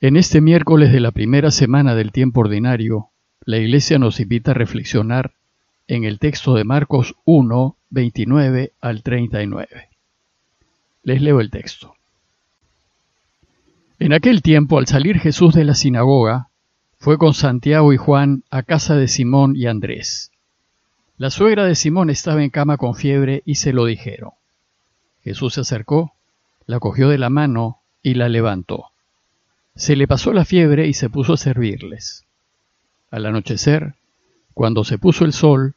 En este miércoles de la primera semana del tiempo ordinario, la Iglesia nos invita a reflexionar en el texto de Marcos 1, 29 al 39. Les leo el texto. En aquel tiempo, al salir Jesús de la sinagoga, fue con Santiago y Juan a casa de Simón y Andrés. La suegra de Simón estaba en cama con fiebre y se lo dijeron. Jesús se acercó, la cogió de la mano y la levantó. Se le pasó la fiebre y se puso a servirles. Al anochecer, cuando se puso el sol,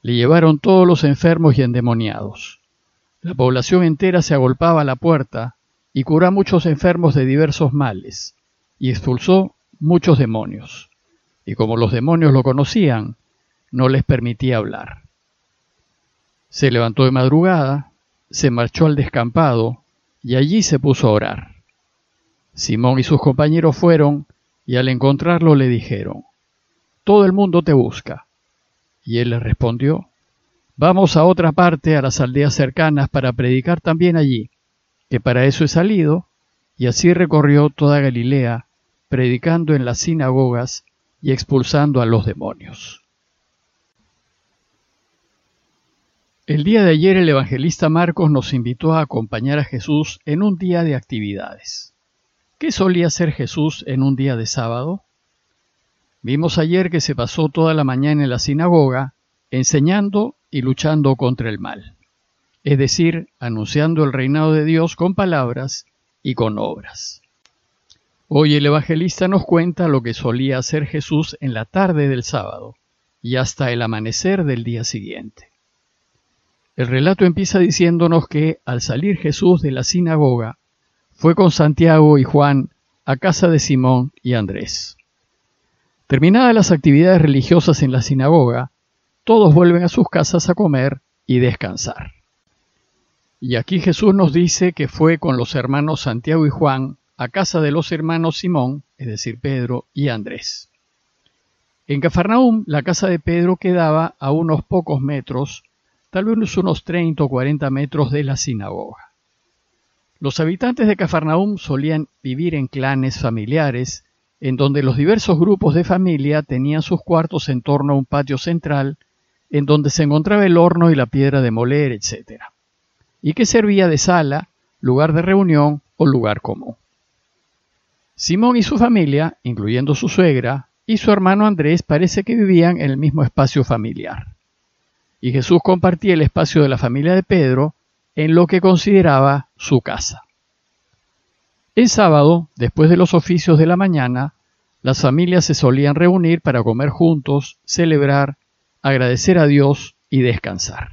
le llevaron todos los enfermos y endemoniados. La población entera se agolpaba a la puerta y curó a muchos enfermos de diversos males, y expulsó muchos demonios. Y como los demonios lo conocían, no les permitía hablar. Se levantó de madrugada, se marchó al descampado, y allí se puso a orar. Simón y sus compañeros fueron, y al encontrarlo le dijeron, Todo el mundo te busca. Y él les respondió, Vamos a otra parte, a las aldeas cercanas, para predicar también allí que para eso he salido, y así recorrió toda Galilea, predicando en las sinagogas y expulsando a los demonios. El día de ayer el evangelista Marcos nos invitó a acompañar a Jesús en un día de actividades. ¿Qué solía hacer Jesús en un día de sábado? Vimos ayer que se pasó toda la mañana en la sinagoga enseñando y luchando contra el mal es decir, anunciando el reinado de Dios con palabras y con obras. Hoy el evangelista nos cuenta lo que solía hacer Jesús en la tarde del sábado y hasta el amanecer del día siguiente. El relato empieza diciéndonos que al salir Jesús de la sinagoga, fue con Santiago y Juan a casa de Simón y Andrés. Terminadas las actividades religiosas en la sinagoga, todos vuelven a sus casas a comer y descansar. Y aquí Jesús nos dice que fue con los hermanos Santiago y Juan a casa de los hermanos Simón, es decir, Pedro y Andrés. En Cafarnaúm, la casa de Pedro quedaba a unos pocos metros, tal vez unos 30 o 40 metros de la sinagoga. Los habitantes de Cafarnaúm solían vivir en clanes familiares, en donde los diversos grupos de familia tenían sus cuartos en torno a un patio central, en donde se encontraba el horno y la piedra de moler, etc y que servía de sala, lugar de reunión o lugar común. Simón y su familia, incluyendo su suegra, y su hermano Andrés parece que vivían en el mismo espacio familiar. Y Jesús compartía el espacio de la familia de Pedro en lo que consideraba su casa. El sábado, después de los oficios de la mañana, las familias se solían reunir para comer juntos, celebrar, agradecer a Dios y descansar.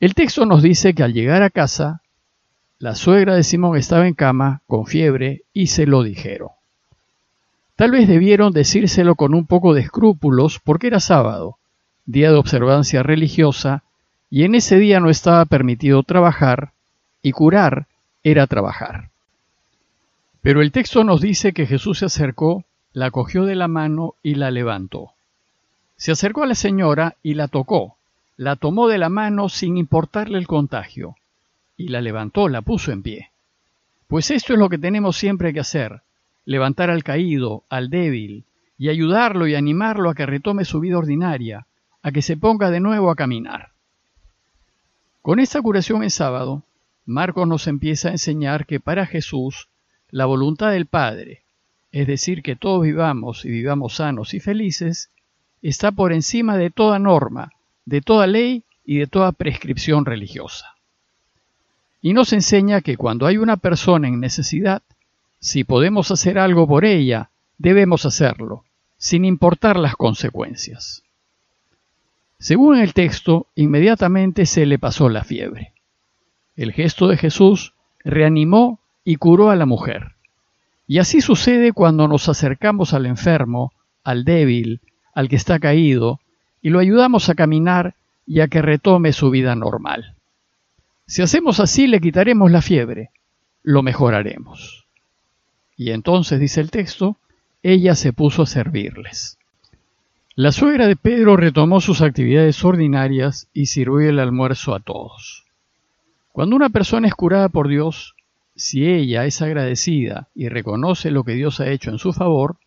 El texto nos dice que al llegar a casa, la suegra de Simón estaba en cama, con fiebre, y se lo dijeron. Tal vez debieron decírselo con un poco de escrúpulos porque era sábado, día de observancia religiosa, y en ese día no estaba permitido trabajar, y curar era trabajar. Pero el texto nos dice que Jesús se acercó, la cogió de la mano y la levantó. Se acercó a la señora y la tocó, la tomó de la mano sin importarle el contagio, y la levantó, la puso en pie. Pues esto es lo que tenemos siempre que hacer, levantar al caído, al débil, y ayudarlo y animarlo a que retome su vida ordinaria, a que se ponga de nuevo a caminar. Con esta curación en sábado, Marcos nos empieza a enseñar que para Jesús la voluntad del Padre, es decir, que todos vivamos y vivamos sanos y felices, está por encima de toda norma, de toda ley y de toda prescripción religiosa. Y nos enseña que cuando hay una persona en necesidad, si podemos hacer algo por ella, debemos hacerlo, sin importar las consecuencias. Según el texto, inmediatamente se le pasó la fiebre. El gesto de Jesús reanimó y curó a la mujer. Y así sucede cuando nos acercamos al enfermo, al débil, al que está caído, y lo ayudamos a caminar y a que retome su vida normal. Si hacemos así le quitaremos la fiebre, lo mejoraremos. Y entonces, dice el texto, ella se puso a servirles. La suegra de Pedro retomó sus actividades ordinarias y sirvió el almuerzo a todos. Cuando una persona es curada por Dios, si ella es agradecida y reconoce lo que Dios ha hecho en su favor,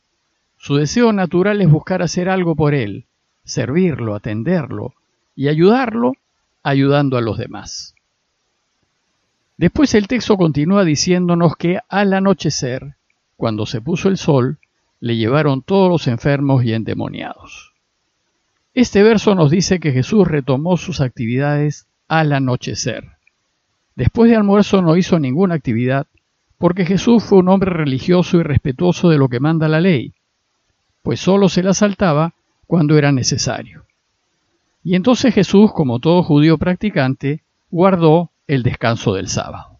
su deseo natural es buscar hacer algo por él, servirlo, atenderlo y ayudarlo ayudando a los demás. Después el texto continúa diciéndonos que al anochecer, cuando se puso el sol, le llevaron todos los enfermos y endemoniados. Este verso nos dice que Jesús retomó sus actividades al anochecer. Después de almuerzo no hizo ninguna actividad, porque Jesús fue un hombre religioso y respetuoso de lo que manda la ley, pues solo se la saltaba cuando era necesario. Y entonces Jesús, como todo judío practicante, guardó el descanso del sábado.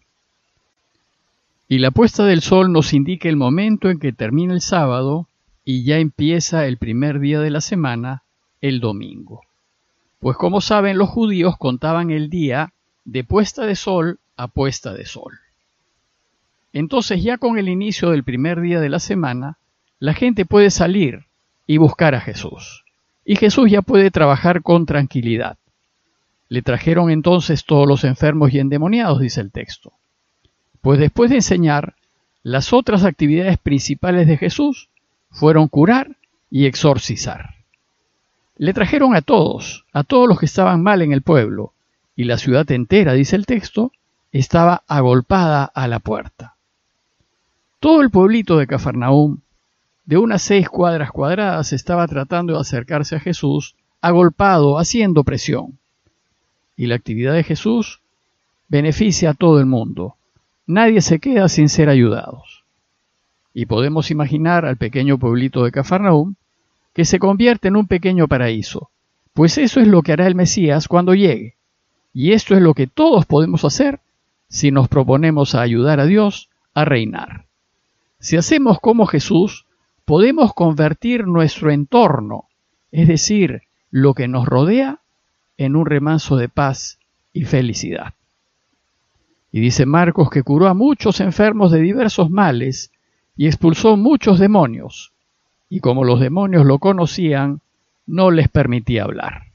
Y la puesta del sol nos indica el momento en que termina el sábado y ya empieza el primer día de la semana, el domingo. Pues como saben, los judíos contaban el día de puesta de sol a puesta de sol. Entonces ya con el inicio del primer día de la semana, la gente puede salir y buscar a Jesús. Y Jesús ya puede trabajar con tranquilidad. Le trajeron entonces todos los enfermos y endemoniados, dice el texto. Pues después de enseñar, las otras actividades principales de Jesús fueron curar y exorcizar. Le trajeron a todos, a todos los que estaban mal en el pueblo, y la ciudad entera, dice el texto, estaba agolpada a la puerta. Todo el pueblito de Cafarnaúm, de unas seis cuadras cuadradas, estaba tratando de acercarse a Jesús, agolpado, haciendo presión. Y la actividad de Jesús beneficia a todo el mundo. Nadie se queda sin ser ayudados. Y podemos imaginar al pequeño pueblito de Cafarnaúm que se convierte en un pequeño paraíso, pues eso es lo que hará el Mesías cuando llegue. Y esto es lo que todos podemos hacer si nos proponemos a ayudar a Dios a reinar. Si hacemos como Jesús, podemos convertir nuestro entorno, es decir, lo que nos rodea, en un remanso de paz y felicidad. Y dice Marcos que curó a muchos enfermos de diversos males y expulsó muchos demonios, y como los demonios lo conocían, no les permitía hablar.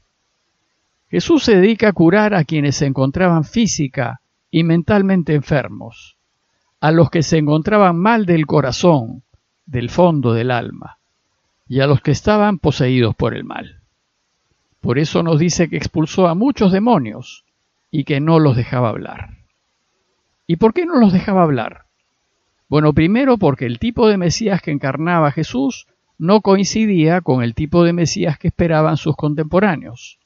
Jesús se dedica a curar a quienes se encontraban física y mentalmente enfermos, a los que se encontraban mal del corazón, del fondo del alma, y a los que estaban poseídos por el mal. Por eso nos dice que expulsó a muchos demonios y que no los dejaba hablar. ¿Y por qué no los dejaba hablar? Bueno, primero porque el tipo de Mesías que encarnaba Jesús no coincidía con el tipo de Mesías que esperaban sus contemporáneos.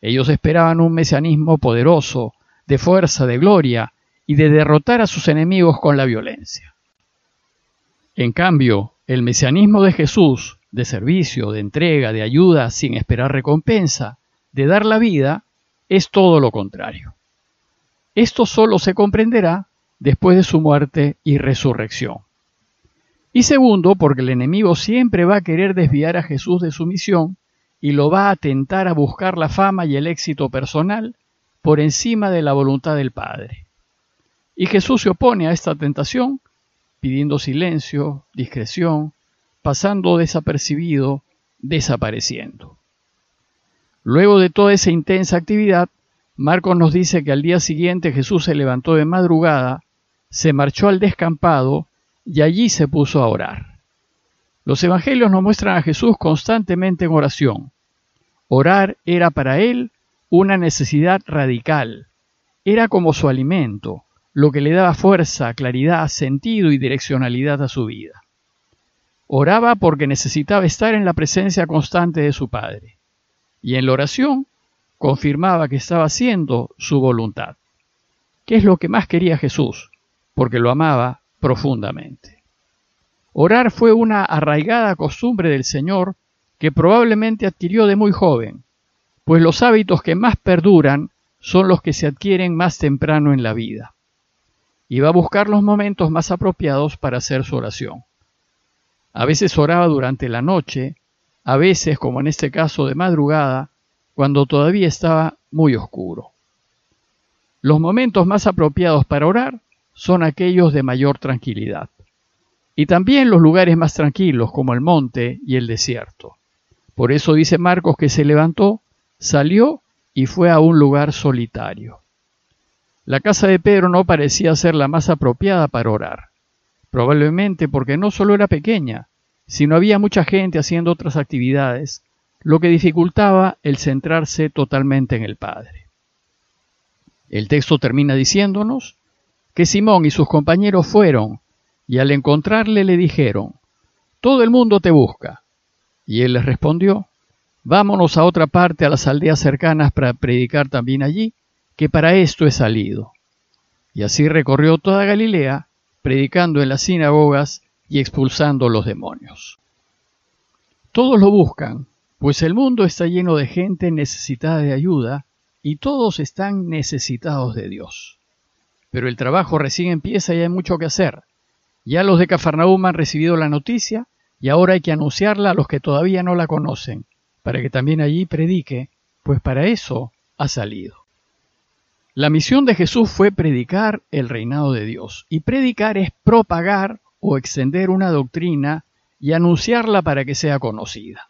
Ellos esperaban un mesianismo poderoso, de fuerza, de gloria, y de derrotar a sus enemigos con la violencia. En cambio, el mesianismo de Jesús, de servicio, de entrega, de ayuda sin esperar recompensa, de dar la vida, es todo lo contrario. Esto solo se comprenderá después de su muerte y resurrección. Y segundo, porque el enemigo siempre va a querer desviar a Jesús de su misión y lo va a tentar a buscar la fama y el éxito personal por encima de la voluntad del Padre. Y Jesús se opone a esta tentación pidiendo silencio, discreción, pasando desapercibido, desapareciendo. Luego de toda esa intensa actividad, Marcos nos dice que al día siguiente Jesús se levantó de madrugada, se marchó al descampado y allí se puso a orar. Los evangelios nos muestran a Jesús constantemente en oración. Orar era para él una necesidad radical. Era como su alimento, lo que le daba fuerza, claridad, sentido y direccionalidad a su vida. Oraba porque necesitaba estar en la presencia constante de su Padre. Y en la oración confirmaba que estaba haciendo su voluntad. ¿Qué es lo que más quería Jesús? Porque lo amaba profundamente. Orar fue una arraigada costumbre del Señor que probablemente adquirió de muy joven, pues los hábitos que más perduran son los que se adquieren más temprano en la vida. Y va a buscar los momentos más apropiados para hacer su oración. A veces oraba durante la noche, a veces, como en este caso, de madrugada, cuando todavía estaba muy oscuro. Los momentos más apropiados para orar son aquellos de mayor tranquilidad y también los lugares más tranquilos como el monte y el desierto. Por eso dice Marcos que se levantó, salió y fue a un lugar solitario. La casa de Pedro no parecía ser la más apropiada para orar, probablemente porque no solo era pequeña, sino había mucha gente haciendo otras actividades, lo que dificultaba el centrarse totalmente en el Padre. El texto termina diciéndonos que Simón y sus compañeros fueron y al encontrarle le dijeron, Todo el mundo te busca. Y él les respondió, Vámonos a otra parte, a las aldeas cercanas, para predicar también allí, que para esto he salido. Y así recorrió toda Galilea, predicando en las sinagogas y expulsando los demonios. Todos lo buscan, pues el mundo está lleno de gente necesitada de ayuda y todos están necesitados de Dios. Pero el trabajo recién empieza y hay mucho que hacer. Ya los de Cafarnaúm han recibido la noticia y ahora hay que anunciarla a los que todavía no la conocen, para que también allí predique, pues para eso ha salido. La misión de Jesús fue predicar el reinado de Dios, y predicar es propagar o extender una doctrina y anunciarla para que sea conocida.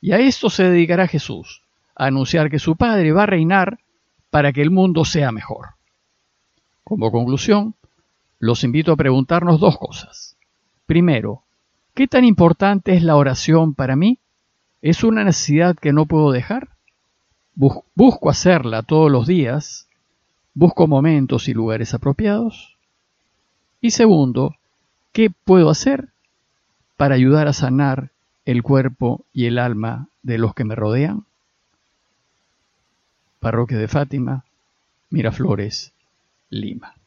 Y a esto se dedicará Jesús, a anunciar que su Padre va a reinar para que el mundo sea mejor. Como conclusión, los invito a preguntarnos dos cosas. Primero, ¿qué tan importante es la oración para mí? ¿Es una necesidad que no puedo dejar? ¿Busco hacerla todos los días? ¿Busco momentos y lugares apropiados? Y segundo, ¿qué puedo hacer para ayudar a sanar el cuerpo y el alma de los que me rodean? Parroquia de Fátima, Miraflores, Lima.